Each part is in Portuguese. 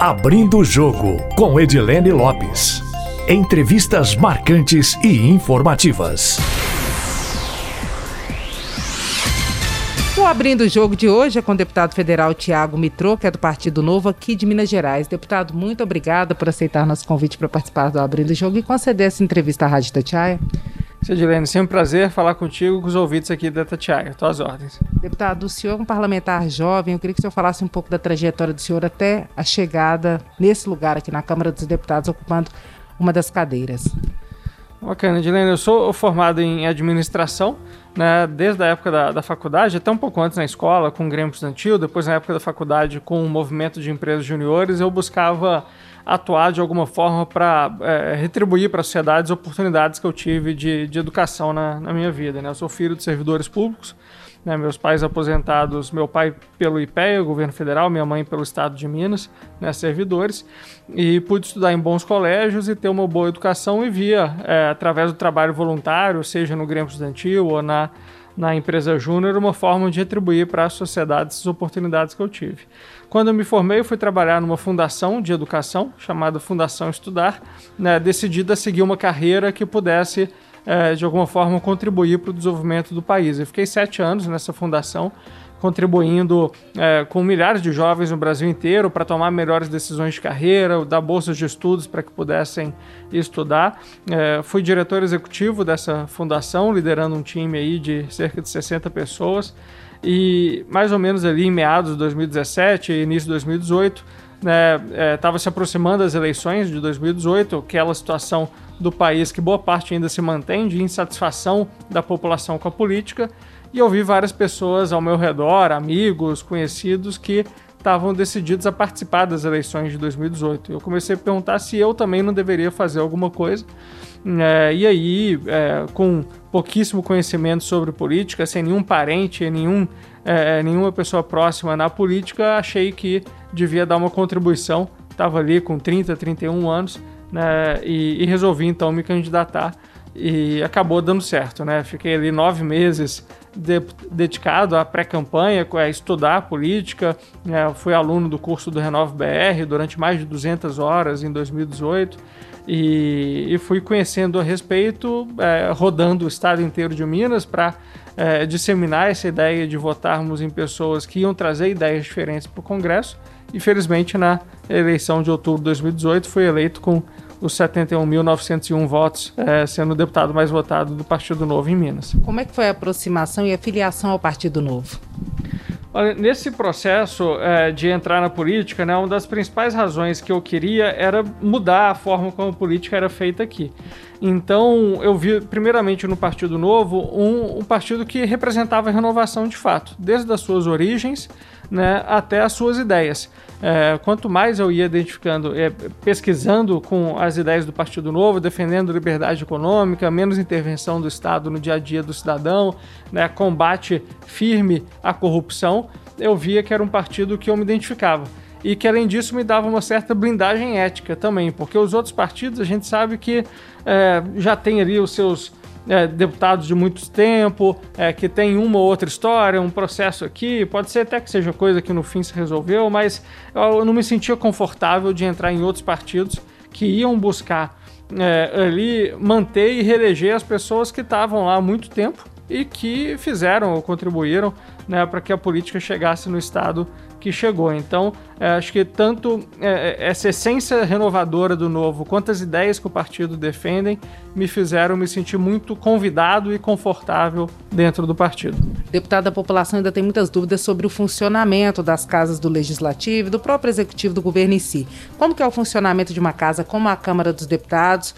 Abrindo o Jogo, com Edilene Lopes. Entrevistas marcantes e informativas. O Abrindo o Jogo de hoje é com o deputado federal Tiago Mitrô, que é do Partido Novo aqui de Minas Gerais. Deputado, muito obrigada por aceitar nosso convite para participar do Abrindo o Jogo e conceder essa entrevista à Rádio Tatiaia. Edilene, sempre um prazer falar contigo com os ouvintes aqui da Tatiaia. Tuas ordens. Deputado, o senhor é um parlamentar jovem, eu queria que o senhor falasse um pouco da trajetória do senhor até a chegada nesse lugar aqui na Câmara dos Deputados, ocupando uma das cadeiras. Bacana, Edilene. Eu sou formado em administração, né, desde a época da, da, faculdade, até um pouco antes na escola, com o Grêmio Estudantil, depois na época da faculdade com o movimento de empresas juniores, eu buscava atuar de alguma forma para é, retribuir para a sociedade as oportunidades que eu tive de, de educação na, na minha vida. Né? Eu sou filho de servidores públicos, né, meus pais aposentados, meu pai pelo IPEA, governo federal, minha mãe pelo estado de Minas, né, servidores, e pude estudar em bons colégios e ter uma boa educação e via, é, através do trabalho voluntário, seja no Grêmio Estudantil ou na, na empresa Júnior, uma forma de retribuir para a sociedade essas oportunidades que eu tive. Quando eu me formei, eu fui trabalhar numa fundação de educação, chamada Fundação Estudar, né, decidida a seguir uma carreira que pudesse é, de alguma forma, contribuir para o desenvolvimento do país. Eu fiquei sete anos nessa fundação, contribuindo é, com milhares de jovens no Brasil inteiro para tomar melhores decisões de carreira, dar bolsas de estudos para que pudessem estudar. É, fui diretor executivo dessa fundação, liderando um time aí de cerca de 60 pessoas. E mais ou menos ali em meados de 2017 e início de 2018, estava né, é, se aproximando das eleições de 2018, aquela situação do país que boa parte ainda se mantém de insatisfação da população com a política, e eu vi várias pessoas ao meu redor, amigos, conhecidos, que estavam decididos a participar das eleições de 2018. Eu comecei a perguntar se eu também não deveria fazer alguma coisa. É, e aí, é, com pouquíssimo conhecimento sobre política, sem nenhum parente, nenhum, é, nenhuma pessoa próxima na política, achei que devia dar uma contribuição. Estava ali com 30, 31 anos né, e, e, resolvi então me candidatar e acabou dando certo, né? Fiquei ali nove meses de, dedicado à pré-campanha, a estudar política, né, fui aluno do curso do Renove BR durante mais de 200 horas em 2018 e, e fui conhecendo a respeito, é, rodando o estado inteiro de Minas para é, disseminar essa ideia de votarmos em pessoas que iam trazer ideias diferentes para o Congresso e felizmente na eleição de outubro de 2018 fui eleito com os 71.901 votos, é, sendo o deputado mais votado do Partido Novo em Minas. Como é que foi a aproximação e a filiação ao Partido Novo? Olha, nesse processo é, de entrar na política, né, uma das principais razões que eu queria era mudar a forma como a política era feita aqui. Então, eu vi, primeiramente no Partido Novo, um, um partido que representava a renovação de fato, desde as suas origens né, até as suas ideias. É, quanto mais eu ia identificando, é, pesquisando com as ideias do Partido Novo, defendendo liberdade econômica, menos intervenção do Estado no dia a dia do cidadão, né, combate firme à corrupção, eu via que era um partido que eu me identificava. E que além disso me dava uma certa blindagem ética também, porque os outros partidos a gente sabe que é, já tem ali os seus é, deputados de muito tempo, é, que tem uma ou outra história, um processo aqui, pode ser até que seja coisa que no fim se resolveu, mas eu não me sentia confortável de entrar em outros partidos que iam buscar é, ali manter e reeleger as pessoas que estavam lá há muito tempo e que fizeram ou contribuíram né, para que a política chegasse no estado que chegou. Então, é, acho que tanto é, é, essa essência renovadora do novo quanto as ideias que o partido defendem me fizeram me sentir muito convidado e confortável dentro do partido. Deputado, a população ainda tem muitas dúvidas sobre o funcionamento das casas do Legislativo e do próprio Executivo do governo em si. Como que é o funcionamento de uma casa como a Câmara dos Deputados?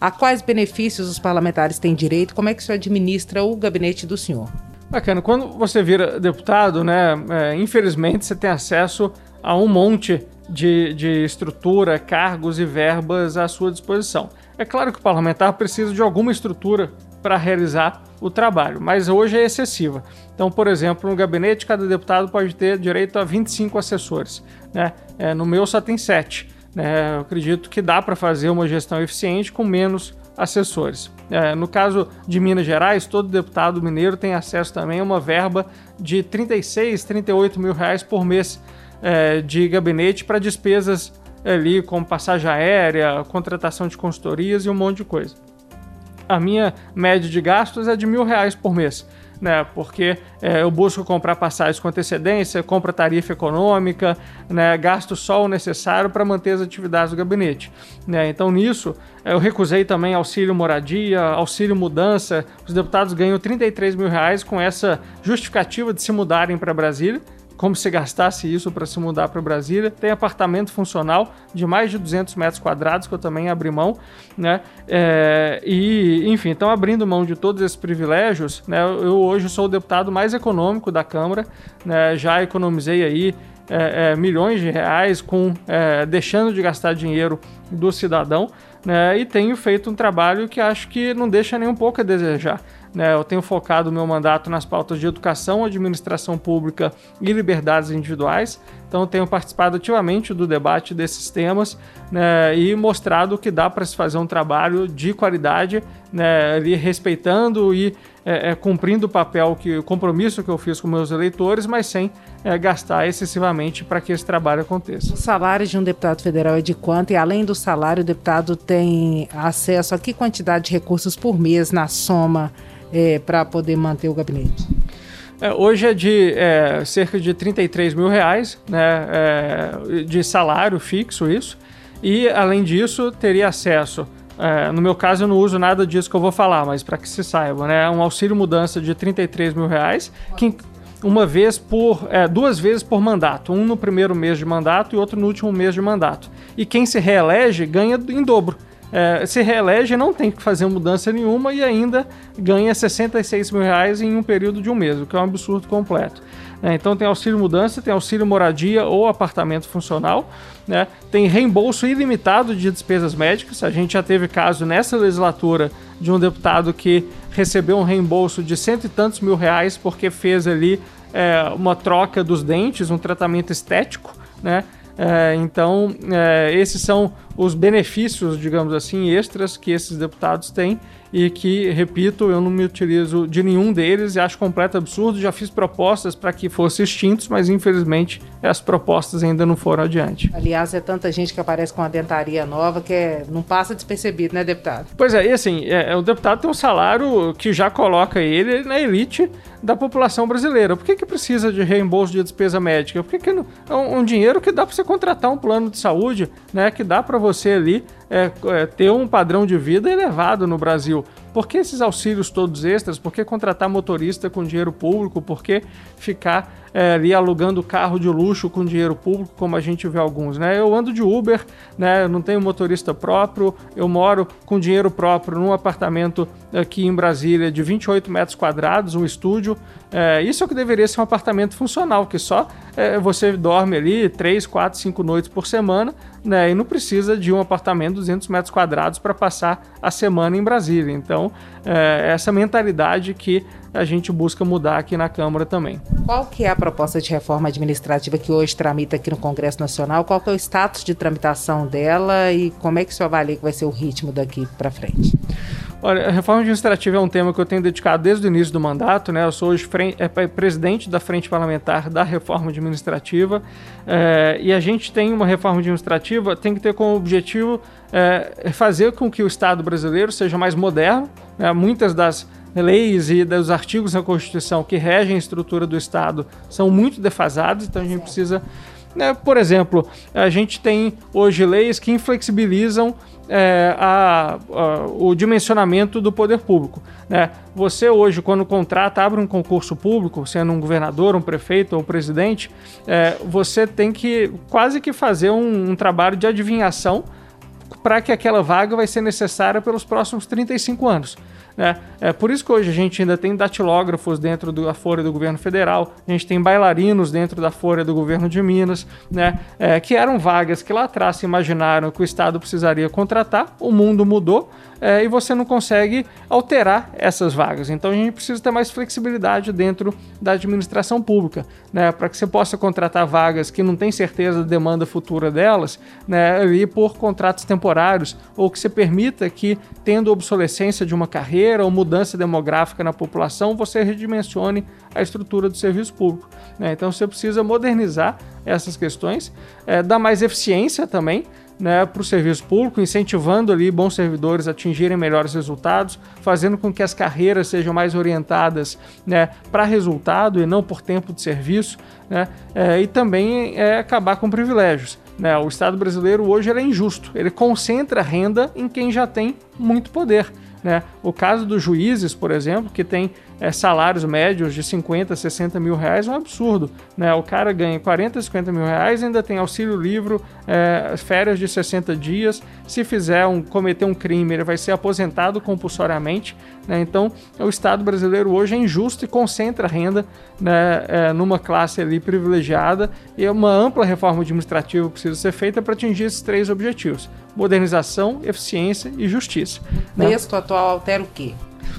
A quais benefícios os parlamentares têm direito? Como é que o senhor administra o gabinete do senhor? Bacana. Quando você vira deputado, né, é, infelizmente você tem acesso a um monte de, de estrutura, cargos e verbas à sua disposição. É claro que o parlamentar precisa de alguma estrutura para realizar o trabalho, mas hoje é excessiva. Então, por exemplo, no gabinete, cada deputado pode ter direito a 25 assessores. Né? É, no meu só tem 7. Né? Eu acredito que dá para fazer uma gestão eficiente com menos assessores. É, no caso de Minas Gerais, todo deputado mineiro tem acesso também a uma verba de 36, 38 mil reais por mês é, de gabinete para despesas ali como passagem aérea, contratação de consultorias e um monte de coisa. A minha média de gastos é de mil reais por mês né? Porque é, eu busco comprar passagens com antecedência, compra tarifa econômica, né? Gasto só o necessário para manter as atividades do gabinete, né? Então nisso eu recusei também auxílio moradia, auxílio mudança. Os deputados ganham 33 mil reais com essa justificativa de se mudarem para Brasília como se gastasse isso para se mudar para Brasília. Tem apartamento funcional de mais de 200 metros quadrados que eu também abri mão, né? É, e, enfim, estão abrindo mão de todos esses privilégios, né? Eu hoje sou o deputado mais econômico da Câmara, né? Já economizei aí é, é, milhões de reais com é, deixando de gastar dinheiro do cidadão, né? E tenho feito um trabalho que acho que não deixa nem um pouco a desejar. Né, eu tenho focado o meu mandato nas pautas de educação, administração pública e liberdades individuais. Então, eu tenho participado ativamente do debate desses temas né, e mostrado que dá para se fazer um trabalho de qualidade, né, respeitando e é, é, cumprindo o papel, que, o compromisso que eu fiz com meus eleitores, mas sem é, gastar excessivamente para que esse trabalho aconteça. O salário de um deputado federal é de quanto? E além do salário, o deputado tem acesso a que quantidade de recursos por mês na soma? é, para poder manter o gabinete? É, hoje é de é, cerca de 33 mil reais né, é, de salário fixo, isso. E, além disso, teria acesso. É, no meu caso, eu não uso nada disso que eu vou falar, mas para que se saiba, né? Um auxílio mudança de 33 mil reais, que uma vez por. É, duas vezes por mandato. Um no primeiro mês de mandato e outro no último mês de mandato. E quem se reelege ganha em dobro é, se reelege, não tem que fazer mudança nenhuma e ainda ganha 66 mil reais em um período de um mês, o que é um absurdo completo. É, então tem auxílio mudança, tem auxílio moradia ou apartamento funcional, né? tem reembolso ilimitado de despesas médicas. A gente já teve caso nessa legislatura de um deputado que recebeu um reembolso de cento e tantos mil reais porque fez ali é, uma troca dos dentes, um tratamento estético, né? É, então, é, esses são os benefícios, digamos assim, extras que esses deputados têm e que, repito, eu não me utilizo de nenhum deles e acho completo absurdo. Já fiz propostas para que fossem extintos, mas infelizmente as propostas ainda não foram adiante. Aliás, é tanta gente que aparece com uma dentaria nova que é, não passa despercebido, né, deputado? Pois é, e assim, é, é, o deputado tem um salário que já coloca ele na elite da população brasileira. Por que, que precisa de reembolso de despesa médica? Por que, que não, é um, um dinheiro que dá para você contratar um plano de saúde, né, que dá para você ali é, é, ter um padrão de vida elevado no Brasil. Por que esses auxílios todos extras? Por que contratar motorista com dinheiro público? Por que ficar é, ali alugando carro de luxo com dinheiro público, como a gente vê alguns, né? Eu ando de Uber, né? Eu não tenho motorista próprio, eu moro com dinheiro próprio num apartamento aqui em Brasília de 28 metros quadrados, um estúdio. É, isso é o que deveria ser um apartamento funcional, que só é, você dorme ali 3, 4, 5 noites por semana, né? E não precisa de um apartamento de 200 metros quadrados para passar a semana em Brasília. Então, é, essa mentalidade que a gente busca mudar aqui na Câmara também. Qual que é a proposta de reforma administrativa que hoje tramita aqui no Congresso Nacional? Qual que é o status de tramitação dela e como é que o senhor avalia que vai ser o ritmo daqui para frente? Olha, a reforma administrativa é um tema que eu tenho dedicado desde o início do mandato, né? Eu sou hoje frente, é, presidente da Frente Parlamentar da Reforma Administrativa é, e a gente tem uma reforma administrativa, tem que ter como objetivo é, fazer com que o Estado brasileiro seja mais moderno. Né? Muitas das leis e dos artigos da Constituição que regem a estrutura do Estado são muito defasados, então a gente precisa. Né, por exemplo, a gente tem hoje leis que inflexibilizam é, a, a, o dimensionamento do poder público. Né? Você hoje, quando contrata, abre um concurso público, sendo um governador, um prefeito ou um presidente, é, você tem que quase que fazer um, um trabalho de adivinhação para que aquela vaga vai ser necessária pelos próximos 35 anos. Né? É por isso que hoje a gente ainda tem datilógrafos dentro da folha do governo federal, a gente tem bailarinos dentro da folha do governo de Minas, né? É, que eram vagas que lá atrás se imaginaram que o Estado precisaria contratar, o mundo mudou é, e você não consegue alterar essas vagas. Então a gente precisa ter mais flexibilidade dentro da administração pública, né? para que você possa contratar vagas que não tem certeza da demanda futura delas, né? e por contratos temporários, ou que você permita que, tendo obsolescência de uma carreira, ou mudança demográfica na população, você redimensione a estrutura do serviço público. Né? Então você precisa modernizar essas questões, é, dar mais eficiência também né, para o serviço público, incentivando ali bons servidores a atingirem melhores resultados, fazendo com que as carreiras sejam mais orientadas né, para resultado e não por tempo de serviço, né, é, e também é, acabar com privilégios. Né? O Estado brasileiro hoje é injusto, ele concentra renda em quem já tem muito poder. Né? O caso dos juízes, por exemplo, que tem é, salários médios de 50, 60 mil reais, é um absurdo. Né? O cara ganha 40, 50 mil reais, ainda tem auxílio livre, é, férias de 60 dias. Se fizer um, cometer um crime, ele vai ser aposentado compulsoriamente. Né? Então, o Estado brasileiro hoje é injusto e concentra renda né, é, numa classe ali privilegiada e uma ampla reforma administrativa precisa ser feita para atingir esses três objetivos: modernização, eficiência e justiça. O né? texto atual altera o quê?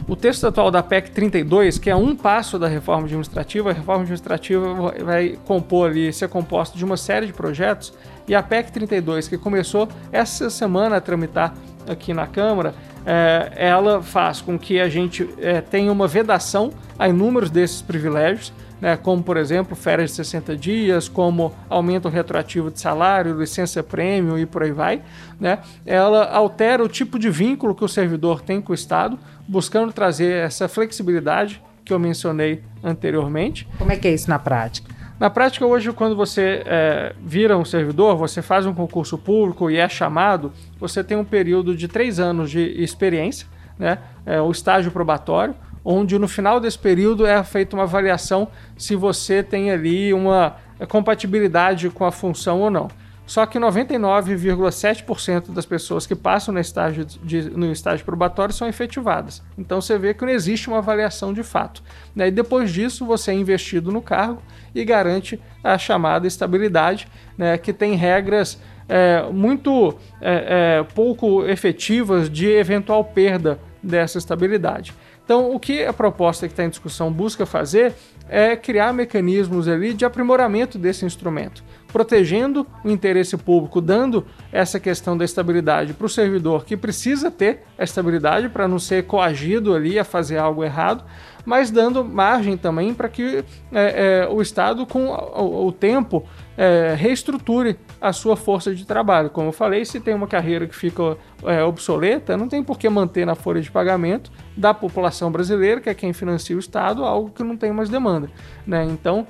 O texto atual da PEC 32, que é um passo da reforma administrativa, a reforma administrativa vai compor ali, ser composta de uma série de projetos, e a PEC 32, que começou essa semana a tramitar aqui na Câmara, é, ela faz com que a gente é, tenha uma vedação a inúmeros desses privilégios, né, como por exemplo férias de 60 dias, como aumento retroativo de salário, licença prêmio e por aí vai, né, ela altera o tipo de vínculo que o servidor tem com o Estado, buscando trazer essa flexibilidade que eu mencionei anteriormente. Como é que é isso na prática? Na prática, hoje, quando você é, vira um servidor, você faz um concurso público e é chamado, você tem um período de três anos de experiência, né? É, o estágio probatório, onde no final desse período é feita uma avaliação se você tem ali uma compatibilidade com a função ou não. Só que 99,7% das pessoas que passam no estágio, de, no estágio probatório são efetivadas. Então você vê que não existe uma avaliação de fato. Né? E depois disso você é investido no cargo e garante a chamada estabilidade, né? que tem regras é, muito é, é, pouco efetivas de eventual perda dessa estabilidade. Então, o que a proposta que está em discussão busca fazer é criar mecanismos ali de aprimoramento desse instrumento, protegendo o interesse público, dando essa questão da estabilidade para o servidor que precisa ter a estabilidade para não ser coagido ali a fazer algo errado, mas dando margem também para que é, é, o Estado, com o, o tempo, é, reestruture a sua força de trabalho. Como eu falei, se tem uma carreira que fica é, obsoleta, não tem por que manter na folha de pagamento da população brasileira, que é quem financia o Estado, algo que não tem mais demanda. Né? Então,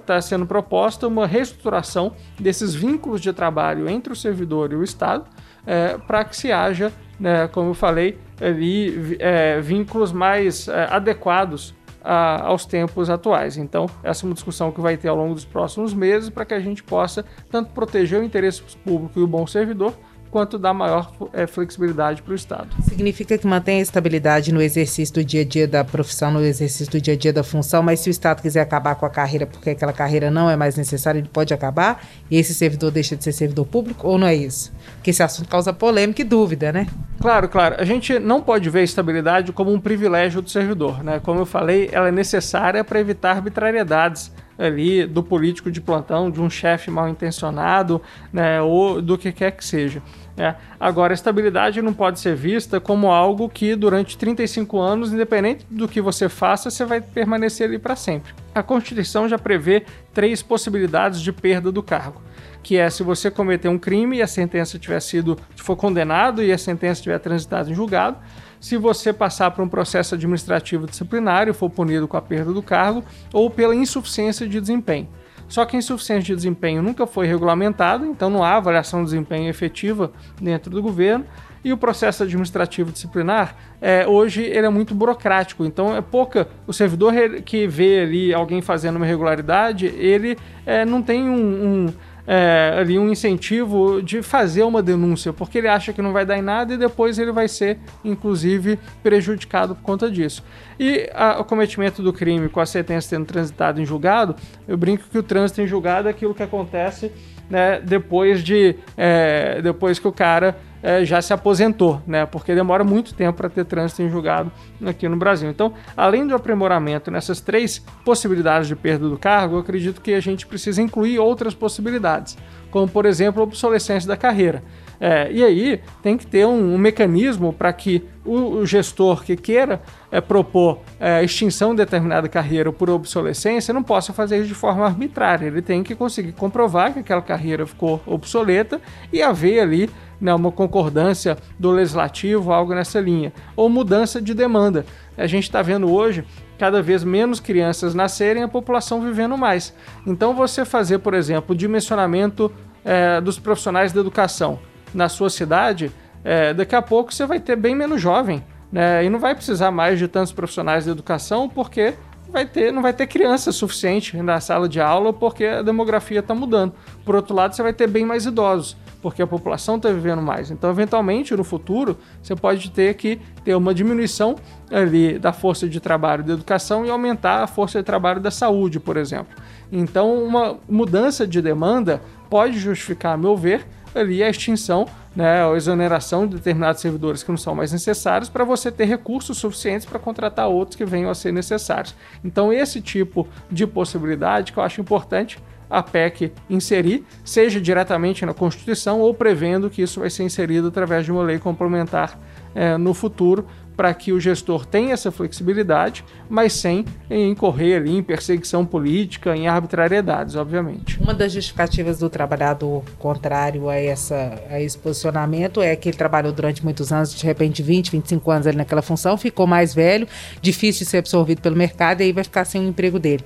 está é, sendo proposta uma reestruturação desses vínculos de trabalho entre o servidor e o Estado, é, para que se haja, né, como eu falei, ali, é, vínculos mais é, adequados a, aos tempos atuais. Então, essa é uma discussão que vai ter ao longo dos próximos meses para que a gente possa tanto proteger o interesse público e o bom servidor, quanto dar maior é, flexibilidade para o Estado. Significa que mantém a estabilidade no exercício do dia a dia da profissão, no exercício do dia a dia da função, mas se o Estado quiser acabar com a carreira porque aquela carreira não é mais necessária, ele pode acabar e esse servidor deixa de ser servidor público ou não é isso? Porque esse assunto causa polêmica e dúvida, né? Claro, claro. A gente não pode ver a estabilidade como um privilégio do servidor, né? Como eu falei, ela é necessária para evitar arbitrariedades ali do político de plantão, de um chefe mal intencionado, né, ou do que quer que seja. É. Agora, a estabilidade não pode ser vista como algo que durante 35 anos, independente do que você faça, você vai permanecer ali para sempre. A Constituição já prevê três possibilidades de perda do cargo, que é se você cometer um crime e a sentença tiver sido, for condenado e a sentença tiver transitado em julgado, se você passar por um processo administrativo disciplinar e for punido com a perda do cargo ou pela insuficiência de desempenho. Só que a insuficiência de desempenho nunca foi regulamentada, então não há avaliação de desempenho efetiva dentro do governo. E o processo administrativo disciplinar, é, hoje, ele é muito burocrático. Então, é pouca. O servidor que vê ali alguém fazendo uma irregularidade, ele é, não tem um, um é, ali um incentivo de fazer uma denúncia, porque ele acha que não vai dar em nada e depois ele vai ser, inclusive, prejudicado por conta disso. E a, o cometimento do crime com a sentença tendo transitado em julgado, eu brinco que o trânsito em julgado é aquilo que acontece né, depois de é, depois que o cara é, já se aposentou, né? Porque demora muito tempo para ter trânsito em julgado aqui no Brasil. Então, além do aprimoramento nessas três possibilidades de perda do cargo, eu acredito que a gente precisa incluir outras possibilidades, como por exemplo a obsolescência da carreira. É, e aí tem que ter um, um mecanismo para que o, o, gestor que queira é, propor é, extinção de determinada carreira por obsolescência não possa fazer isso de forma arbitrária. Ele tem que conseguir comprovar que aquela carreira ficou obsoleta e haver ali né, uma concordância do legislativo, algo nessa linha, ou mudança de demanda. A gente está vendo hoje cada vez menos crianças nascerem, a população vivendo mais. Então, você fazer, por exemplo, o dimensionamento é, dos profissionais da educação na sua cidade, é, daqui a pouco você vai ter bem menos jovem, né? E não vai precisar mais de tantos profissionais de educação, porque vai ter, não vai ter criança suficiente na sala de aula, porque a demografia está mudando. Por outro lado, você vai ter bem mais idosos, porque a população está vivendo mais. Então, eventualmente, no futuro, você pode ter que ter uma diminuição ali da força de trabalho da educação e aumentar a força de trabalho da saúde, por exemplo. Então, uma mudança de demanda pode justificar, a meu ver, ali a extinção, né, a exoneração de determinados servidores que não são mais necessários para você ter recursos suficientes para contratar outros que venham a ser necessários. Então, esse tipo de possibilidade que eu acho importante a PEC inserir, seja diretamente na Constituição ou prevendo que isso vai ser inserido através de uma lei complementar é, no futuro, para que o gestor tenha essa flexibilidade, mas sem incorrer ali em perseguição política, em arbitrariedades, obviamente. Uma das justificativas do trabalhador contrário a, essa, a esse posicionamento é que ele trabalhou durante muitos anos, de repente 20, 25 anos ali naquela função, ficou mais velho, difícil de ser absorvido pelo mercado e aí vai ficar sem o emprego dele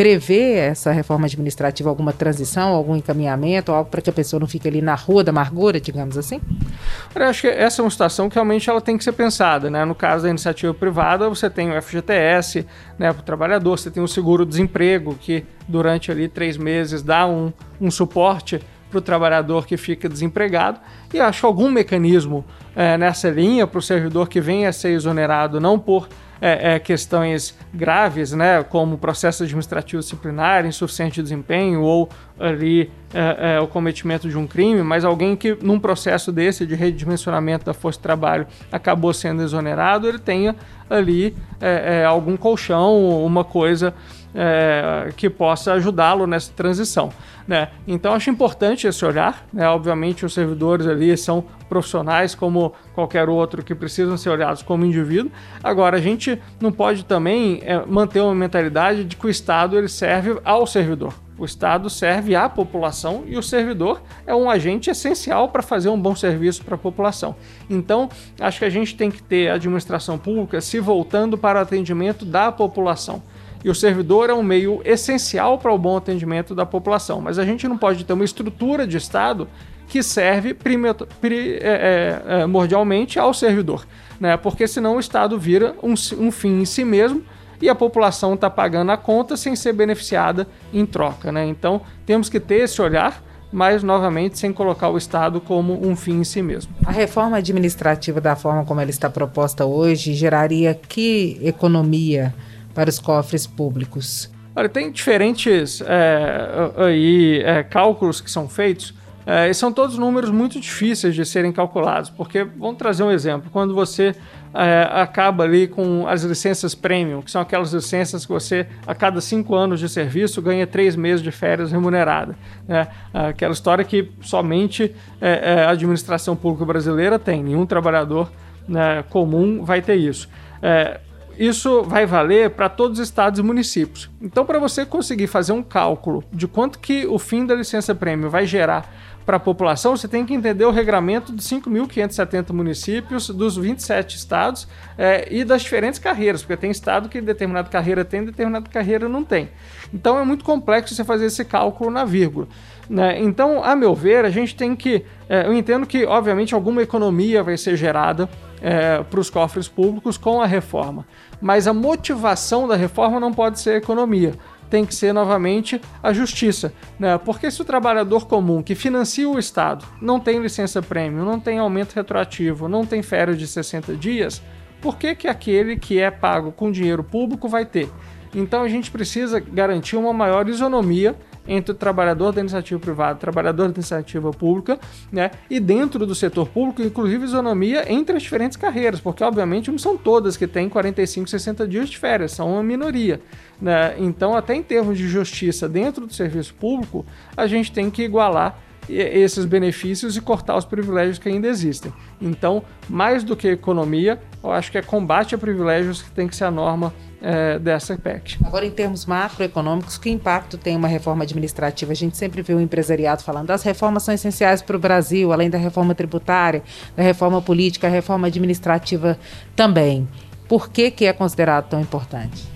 prevê essa reforma administrativa alguma transição, algum encaminhamento, algo para que a pessoa não fique ali na rua da amargura, digamos assim? Eu acho que essa é uma situação que realmente ela tem que ser pensada. Né? No caso da iniciativa privada, você tem o FGTS né, para o trabalhador, você tem o seguro-desemprego, que durante ali três meses dá um, um suporte para o trabalhador que fica desempregado. E acho algum mecanismo é, nessa linha para o servidor que venha a ser exonerado, não por é, é, questões graves, né, como processo administrativo disciplinar, insuficiente de desempenho ou ali é, é, o cometimento de um crime, mas alguém que num processo desse de redimensionamento da força de trabalho acabou sendo exonerado, ele tenha ali é, é, algum colchão, uma coisa que possa ajudá-lo nessa transição. Né? Então acho importante esse olhar. Né? Obviamente os servidores ali são profissionais como qualquer outro que precisam ser olhados como indivíduo. Agora a gente não pode também é, manter uma mentalidade de que o Estado ele serve ao servidor. O Estado serve à população e o servidor é um agente essencial para fazer um bom serviço para a população. Então, acho que a gente tem que ter a administração pública se voltando para o atendimento da população e o servidor é um meio essencial para o bom atendimento da população. Mas a gente não pode ter uma estrutura de Estado que serve primordialmente é, é, é, ao servidor, né? porque senão o Estado vira um, um fim em si mesmo e a população está pagando a conta sem ser beneficiada em troca. Né? Então temos que ter esse olhar mas novamente sem colocar o Estado como um fim em si mesmo. A reforma administrativa da forma como ela está proposta hoje geraria que economia para os cofres públicos? Olha, tem diferentes é, aí, é, cálculos que são feitos. É, e são todos números muito difíceis de serem calculados, porque vamos trazer um exemplo. Quando você é, acaba ali com as licenças premium, que são aquelas licenças que você, a cada cinco anos de serviço, ganha três meses de férias remunerada. Né? Aquela história que somente é, é, a administração pública brasileira tem, nenhum trabalhador né, comum vai ter isso. É, isso vai valer para todos os estados e municípios. Então, para você conseguir fazer um cálculo de quanto que o fim da licença prêmio vai gerar para a população, você tem que entender o regramento dos 5.570 municípios, dos 27 estados é, e das diferentes carreiras, porque tem estado que determinada carreira tem, determinada carreira não tem. Então é muito complexo você fazer esse cálculo na vírgula. Né? Então, a meu ver, a gente tem que. É, eu entendo que, obviamente, alguma economia vai ser gerada é, para os cofres públicos com a reforma mas a motivação da reforma não pode ser a economia. Tem que ser novamente a justiça. Né? Porque se o trabalhador comum que financia o Estado não tem licença prêmio, não tem aumento retroativo, não tem férias de 60 dias, por que, que aquele que é pago com dinheiro público vai ter? Então a gente precisa garantir uma maior isonomia entre o trabalhador da iniciativa privada trabalhador da iniciativa pública, né? E dentro do setor público, inclusive isonomia entre as diferentes carreiras, porque obviamente não são todas que têm 45, 60 dias de férias, são uma minoria. Né? Então, até em termos de justiça dentro do serviço público, a gente tem que igualar esses benefícios e cortar os privilégios que ainda existem. Então, mais do que economia, eu acho que é combate a privilégios que tem que ser a norma é, dessa PEC. Agora, em termos macroeconômicos, que impacto tem uma reforma administrativa? A gente sempre vê o empresariado falando as reformas são essenciais para o Brasil, além da reforma tributária, da reforma política, a reforma administrativa também. Por que, que é considerado tão importante?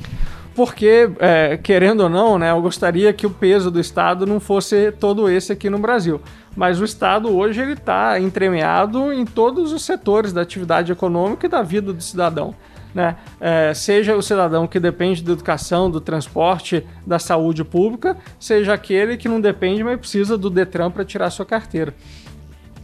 Porque, é, querendo ou não, né, eu gostaria que o peso do Estado não fosse todo esse aqui no Brasil. Mas o Estado hoje ele está entremeado em todos os setores da atividade econômica e da vida do cidadão. Né? É, seja o cidadão que depende da educação, do transporte, da saúde pública, seja aquele que não depende, mas precisa do Detran para tirar sua carteira.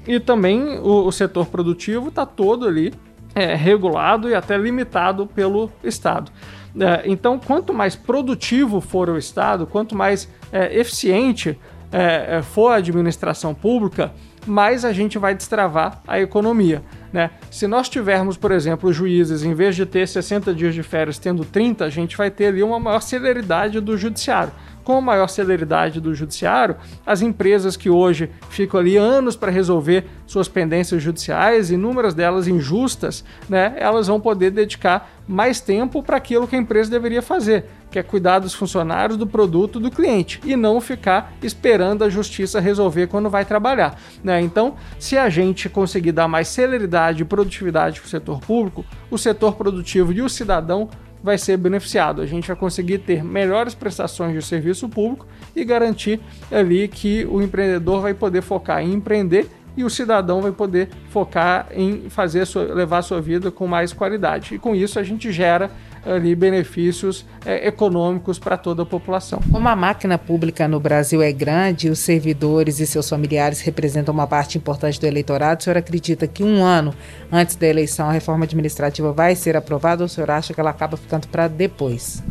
E também o, o setor produtivo está todo ali é, regulado e até limitado pelo Estado. É, então, quanto mais produtivo for o Estado, quanto mais é, eficiente é, é, for a administração pública, mais a gente vai destravar a economia. Né? Se nós tivermos, por exemplo, juízes, em vez de ter 60 dias de férias, tendo 30, a gente vai ter ali uma maior celeridade do judiciário com maior celeridade do judiciário, as empresas que hoje ficam ali anos para resolver suas pendências judiciais, inúmeras delas injustas, né, elas vão poder dedicar mais tempo para aquilo que a empresa deveria fazer, que é cuidar dos funcionários, do produto, do cliente e não ficar esperando a justiça resolver quando vai trabalhar. Né? Então, se a gente conseguir dar mais celeridade e produtividade para o setor público, o setor produtivo e o cidadão vai ser beneficiado. A gente vai conseguir ter melhores prestações de serviço público e garantir ali que o empreendedor vai poder focar em empreender e o cidadão vai poder focar em fazer sua, levar a sua vida com mais qualidade. E com isso a gente gera ali benefícios é, econômicos para toda a população. Como a máquina pública no Brasil é grande, os servidores e seus familiares representam uma parte importante do eleitorado, o senhor acredita que um ano antes da eleição a reforma administrativa vai ser aprovada ou o senhor acha que ela acaba ficando para depois?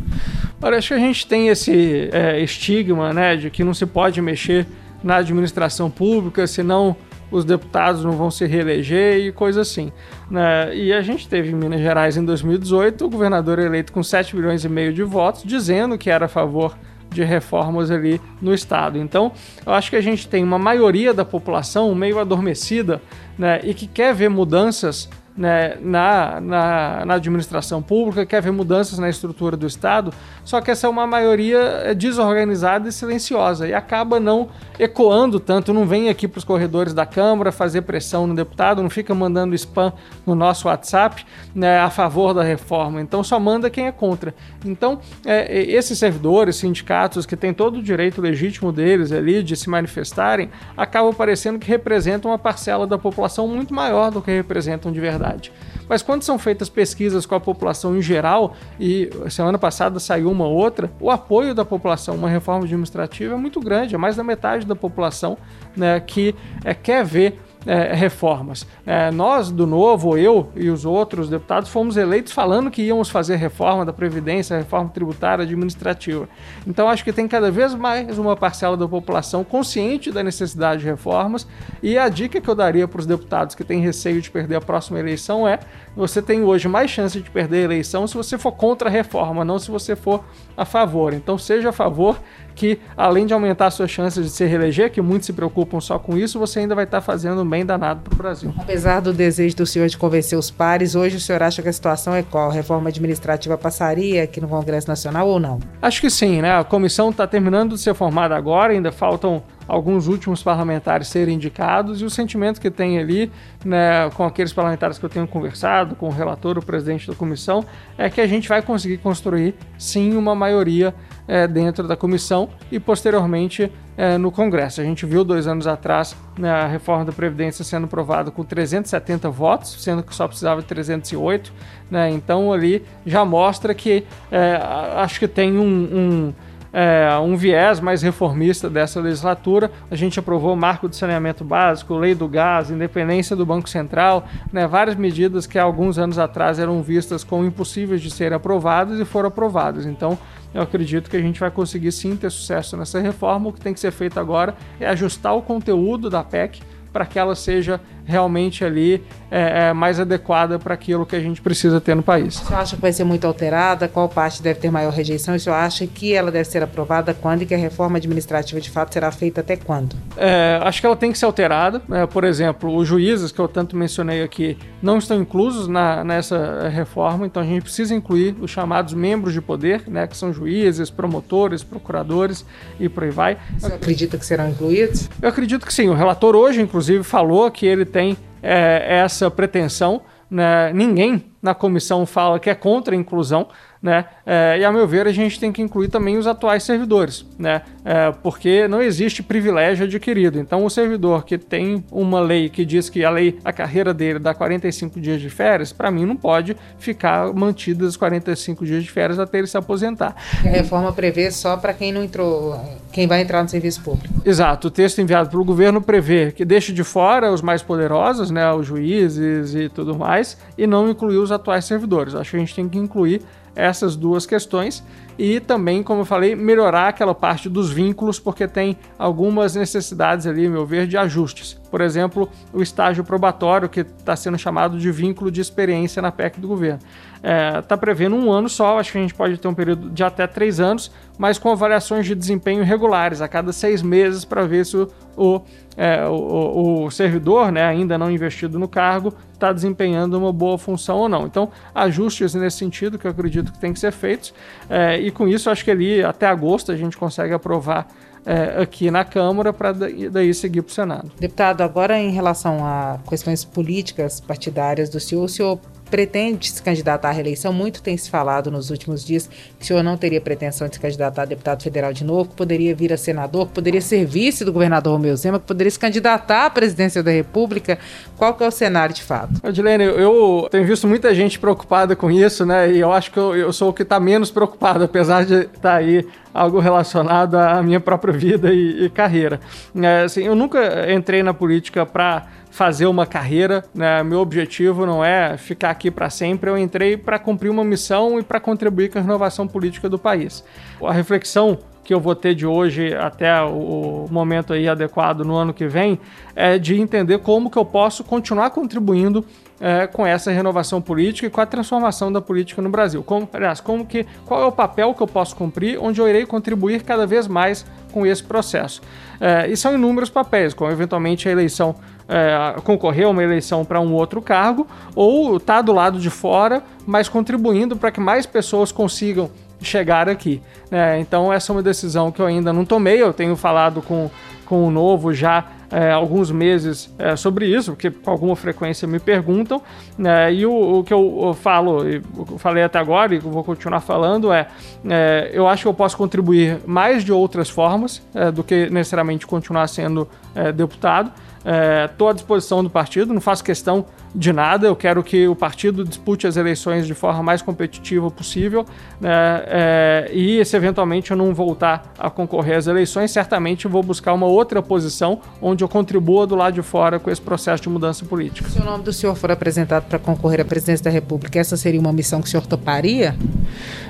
Olha, acho que a gente tem esse é, estigma né, de que não se pode mexer na administração pública, senão os deputados não vão se reeleger e coisa assim. Né? E a gente teve em Minas Gerais em 2018 o governador eleito com 7 milhões e meio de votos, dizendo que era a favor de reformas ali no estado. Então, eu acho que a gente tem uma maioria da população meio adormecida né, e que quer ver mudanças né, na, na, na, administração pública, quer ver mudanças na estrutura do Estado, só que essa é uma maioria é, desorganizada e silenciosa e acaba não ecoando tanto, não vem aqui para os corredores da Câmara fazer pressão no deputado, não fica mandando spam no nosso WhatsApp né, a favor da reforma, então só manda quem é contra. Então, é, esses servidores, sindicatos que têm todo o direito legítimo deles ali de se manifestarem, acabam parecendo que representam uma parcela da população muito maior do que representam de verdade verdade. Mas quando são feitas pesquisas com a população em geral, e semana passada saiu uma outra, o apoio da população a uma reforma administrativa é muito grande, é mais da metade da população né, que é, quer ver é, reformas. É, nós, do Novo, eu e os outros deputados, fomos eleitos falando que íamos fazer reforma da Previdência, reforma tributária, administrativa. Então, acho que tem cada vez mais uma parcela da população consciente da necessidade de reformas. E a dica que eu daria para os deputados que têm receio de perder a próxima eleição é: você tem hoje mais chance de perder a eleição se você for contra a reforma, não se você for a favor. Então, seja a favor que além de aumentar suas chances de se reeleger, que muitos se preocupam só com isso, você ainda vai estar fazendo um bem danado para o Brasil. Apesar do desejo do senhor de convencer os pares, hoje o senhor acha que a situação é qual? A reforma administrativa passaria aqui no Congresso Nacional ou não? Acho que sim, né? A comissão está terminando de ser formada agora, ainda faltam alguns últimos parlamentares serem indicados e o sentimento que tem ali, né, com aqueles parlamentares que eu tenho conversado, com o relator, o presidente da comissão, é que a gente vai conseguir construir sim uma maioria é, dentro da comissão e posteriormente é, no Congresso. A gente viu dois anos atrás né, a reforma da Previdência sendo aprovada com 370 votos, sendo que só precisava de 308. Né, então ali já mostra que é, acho que tem um, um é, um viés mais reformista dessa legislatura. A gente aprovou o marco de saneamento básico, lei do gás, independência do Banco Central, né, várias medidas que há alguns anos atrás eram vistas como impossíveis de serem aprovadas e foram aprovadas. Então, eu acredito que a gente vai conseguir sim ter sucesso nessa reforma. O que tem que ser feito agora é ajustar o conteúdo da PEC para que ela seja realmente ali é, é, mais adequada para aquilo que a gente precisa ter no país. Você acha que vai ser muito alterada? Qual parte deve ter maior rejeição? E você acha que ela deve ser aprovada quando e que a reforma administrativa de fato será feita até quando? É, acho que ela tem que ser alterada. É, por exemplo, os juízes que eu tanto mencionei aqui não estão inclusos na, nessa reforma, então a gente precisa incluir os chamados membros de poder, né, que são juízes, promotores, procuradores e por aí vai. Você acredita que serão incluídos? Eu acredito que sim. O relator hoje, inclusive, falou que ele tem é, essa pretensão. Né? Ninguém na comissão fala que é contra a inclusão, né? É, e a meu ver a gente tem que incluir também os atuais servidores, né? É, porque não existe privilégio adquirido. Então o servidor que tem uma lei que diz que a lei, a carreira dele dá 45 dias de férias, para mim não pode ficar mantido os 45 dias de férias até ele se aposentar. A reforma prevê só para quem não entrou, quem vai entrar no serviço público. Exato. O texto enviado pelo governo prevê que deixe de fora os mais poderosos, né, os juízes e tudo mais, e não incluir os atuais servidores. Acho que a gente tem que incluir essas duas questões e também, como eu falei, melhorar aquela parte dos vínculos, porque tem algumas necessidades ali, meu ver, de ajustes. Por exemplo, o estágio probatório, que está sendo chamado de vínculo de experiência na PEC do governo. Está é, tá prevendo um ano só, acho que a gente pode ter um período de até três anos, mas com avaliações de desempenho regulares, a cada seis meses, para ver se o, o, é, o, o, servidor, né, ainda não investido no cargo, está desempenhando uma boa função ou não. Então, ajustes nesse sentido que eu acredito que tem que ser feitos, é, e com isso acho que ali até agosto a gente consegue aprovar é, aqui na Câmara para daí seguir para o Senado. Deputado, agora em relação a questões políticas partidárias do senhor, o senhor pretende se candidatar à reeleição. Muito tem se falado nos últimos dias que o senhor não teria pretensão de se candidatar a deputado federal de novo, que poderia vir a senador, que poderia ser vice do governador Romeu Zema, que poderia se candidatar à presidência da República. Qual que é o cenário de fato? Odilene, eu tenho visto muita gente preocupada com isso, né? E eu acho que eu, eu sou o que está menos preocupado, apesar de estar tá aí algo relacionado à minha própria vida e, e carreira. É, assim, eu nunca entrei na política para fazer uma carreira, né? Meu objetivo não é ficar aqui para sempre. Eu entrei para cumprir uma missão e para contribuir com a renovação política do país. A reflexão que eu vou ter de hoje até o momento aí adequado no ano que vem é de entender como que eu posso continuar contribuindo é, com essa renovação política e com a transformação da política no Brasil. Como, aliás, como que, qual é o papel que eu posso cumprir, onde eu irei contribuir cada vez mais com esse processo. É, e são inúmeros papéis, como eventualmente a eleição é, concorrer a uma eleição para um outro cargo, ou estar tá do lado de fora, mas contribuindo para que mais pessoas consigam chegar aqui. É, então, essa é uma decisão que eu ainda não tomei. Eu tenho falado com, com o Novo já é, alguns meses é, sobre isso, porque com alguma frequência me perguntam. Né, e o, o, que eu, falo, eu falei até agora e vou continuar falando, é, é, eu acho que eu posso contribuir mais de outras formas é, do que necessariamente continuar sendo é, deputado. Estou é, à disposição do partido, não faço questão de nada. Eu quero que o partido dispute as eleições de forma mais competitiva possível. Né? É, e se eventualmente eu não voltar a concorrer às eleições, certamente vou buscar uma outra posição onde eu contribua do lado de fora com esse processo de mudança política. Se o nome do senhor for apresentado para concorrer à presidência da República, essa seria uma missão que o senhor toparia?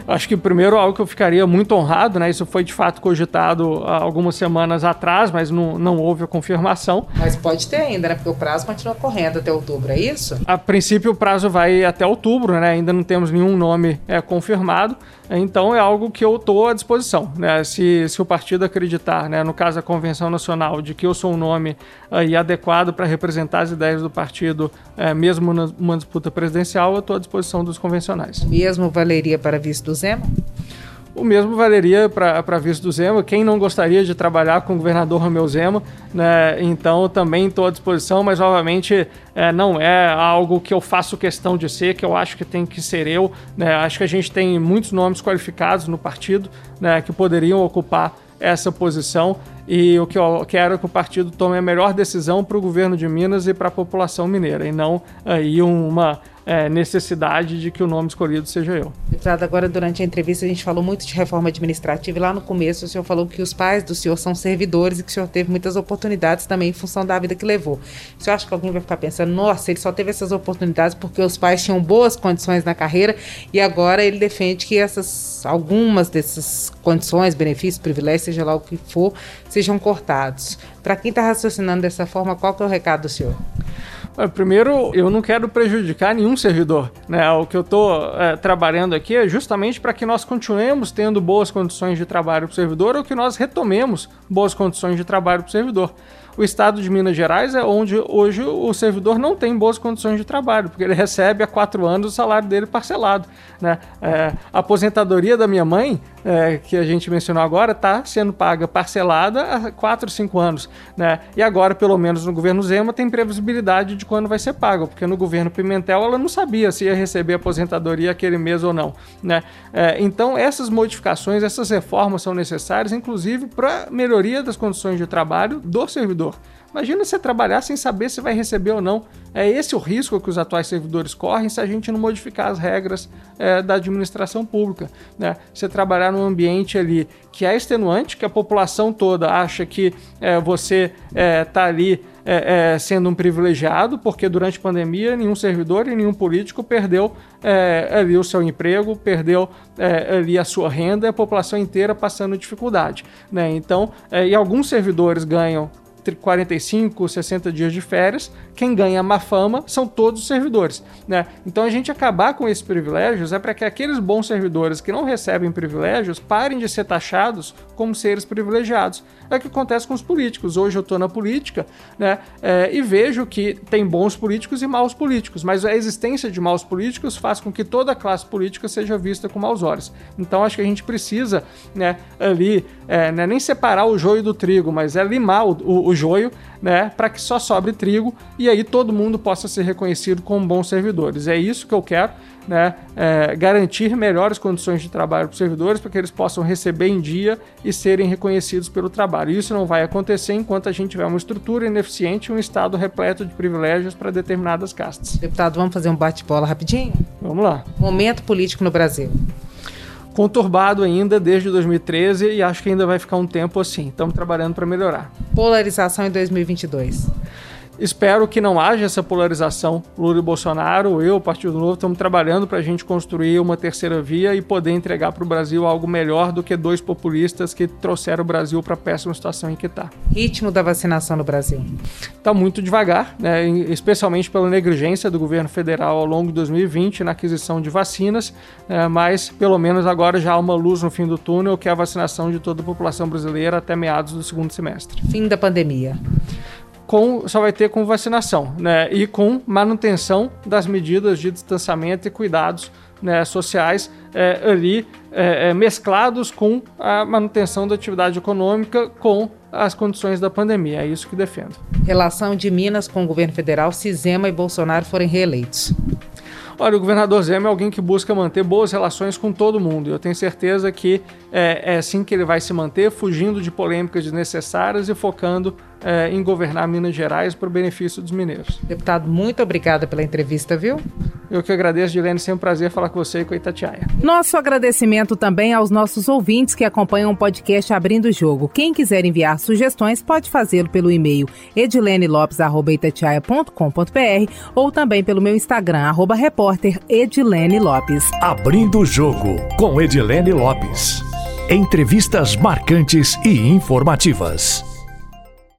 Acho que primeiro algo que eu ficaria muito honrado, né? Isso foi de fato cogitado há algumas semanas atrás, mas não, não houve a confirmação. Mas pode ter ainda, né? Porque o prazo continua correndo até outubro, é isso? A princípio o prazo vai até outubro, né? Ainda não temos nenhum nome é, confirmado. Então é algo que eu estou à disposição. Né? Se, se o partido acreditar, né, no caso a Convenção Nacional, de que eu sou um nome aí, adequado para representar as ideias do partido, é, mesmo numa disputa presidencial, eu estou à disposição dos convencionais. Mesmo valeria para vice do Zema? O mesmo valeria para vice do Zema. Quem não gostaria de trabalhar com o governador Romeu Zema, né? Então também estou à disposição, mas obviamente é, não é algo que eu faço questão de ser, que eu acho que tem que ser eu. Né? Acho que a gente tem muitos nomes qualificados no partido né, que poderiam ocupar essa posição E o que eu quero é que o partido tome a melhor decisão para o governo de Minas e para a população mineira, e não aí uma é, necessidade de que o nome escolhido seja eu. Deputado, agora durante a entrevista a gente falou muito de reforma administrativa e lá no começo o senhor falou que os pais do senhor são servidores e que o senhor teve muitas oportunidades também em função da vida que levou. O senhor acha que alguém vai ficar pensando, nossa, ele só teve essas oportunidades porque os pais tinham boas condições na carreira e agora ele defende que essas algumas dessas condições, benefícios, privilégios, seja lá o que for, sejam cortados. Para quem está raciocinando dessa forma, qual que é o recado do senhor? Primeiro, eu não quero prejudicar nenhum servidor. Né? O que eu estou é, trabalhando aqui é justamente para que nós continuemos tendo boas condições de trabalho para o servidor ou que nós retomemos boas condições de trabalho para o servidor o estado de Minas Gerais é onde hoje o servidor não tem boas condições de trabalho, porque ele recebe há quatro anos o salário dele parcelado. Né? É, a aposentadoria da minha mãe, é, que a gente mencionou agora, está sendo paga parcelada há quatro, cinco anos. Né? E agora, pelo menos no governo Zema, tem previsibilidade de quando vai ser pago, porque no governo Pimentel ela não sabia se ia receber aposentadoria aquele mês ou não. Né? É, então, essas modificações, essas reformas são necessárias, inclusive para melhoria das condições de trabalho do servidor. Imagina você trabalhar sem saber se vai receber ou não. É esse o risco que os atuais servidores correm se a gente não modificar as regras é, da administração pública. Né? Você trabalhar num ambiente ali que é extenuante, que a população toda acha que é, você está é, tá ali é, é, sendo um privilegiado, porque durante a pandemia nenhum servidor e nenhum político perdeu é, ali o seu emprego, perdeu é, ali a sua renda e a população inteira passando dificuldade. Né? Então, é, e alguns servidores ganham 45, 60 dias de férias, quem ganha má fama são todos os servidores. Né? Então a gente acabar com esses privilégios é para que aqueles bons servidores que não recebem privilégios parem de ser taxados como seres privilegiados. É o que acontece com os políticos. Hoje eu estou na política né, é, e vejo que tem bons políticos e maus políticos, mas a existência de maus políticos faz com que toda a classe política seja vista com maus olhos. Então acho que a gente precisa né, ali, é, né, nem separar o joio do trigo, mas é limar o, o, o joio né, para que só sobre trigo e aí todo mundo possa ser reconhecido como bons servidores. É isso que eu quero, né, é, garantir melhores condições de trabalho para os servidores para que eles possam receber em dia e serem reconhecidos pelo trabalho. Isso não vai acontecer enquanto a gente tiver uma estrutura ineficiente e um Estado repleto de privilégios para determinadas castas. Deputado, vamos fazer um bate-bola rapidinho? Vamos lá. Momento político no Brasil conturbado ainda desde 2013 e acho que ainda vai ficar um tempo assim. Estamos trabalhando para melhorar. Polarização em 2022. Espero que não haja essa polarização. Lula e Bolsonaro, eu, Partido Novo, estamos trabalhando para a gente construir uma terceira via e poder entregar para o Brasil algo melhor do que dois populistas que trouxeram o Brasil para a péssima situação em que está. Ritmo da vacinação no Brasil? Está muito devagar, né? especialmente pela negligência do governo federal ao longo de 2020 na aquisição de vacinas, né? mas pelo menos agora já há uma luz no fim do túnel, que é a vacinação de toda a população brasileira até meados do segundo semestre. Fim da pandemia com, só vai ter com vacinação, né? E com manutenção das medidas de distanciamento e cuidados né, sociais é, ali é, é, mesclados com a manutenção da atividade econômica com as condições da pandemia. É isso que defendo. Relação de Minas com o governo federal se Zema e Bolsonaro forem reeleitos. Olha, o governador Zema é alguém que busca manter boas relações com todo mundo. Eu tenho certeza que é, é assim que ele vai se manter, fugindo de polêmicas desnecessárias e focando é, em governar Minas Gerais para o benefício dos mineiros. Deputado, muito obrigada pela entrevista, viu? Eu que agradeço, Dilene, sempre um prazer falar com você e com a Itatiaia. Nosso agradecimento também aos nossos ouvintes que acompanham o podcast Abrindo o Jogo. Quem quiser enviar sugestões pode fazê-lo pelo e-mail edilenelopes.com.br ou também pelo meu Instagram, arroba repórter Edilene Lopes. Abrindo o Jogo, com Edilene Lopes. Entrevistas marcantes e informativas.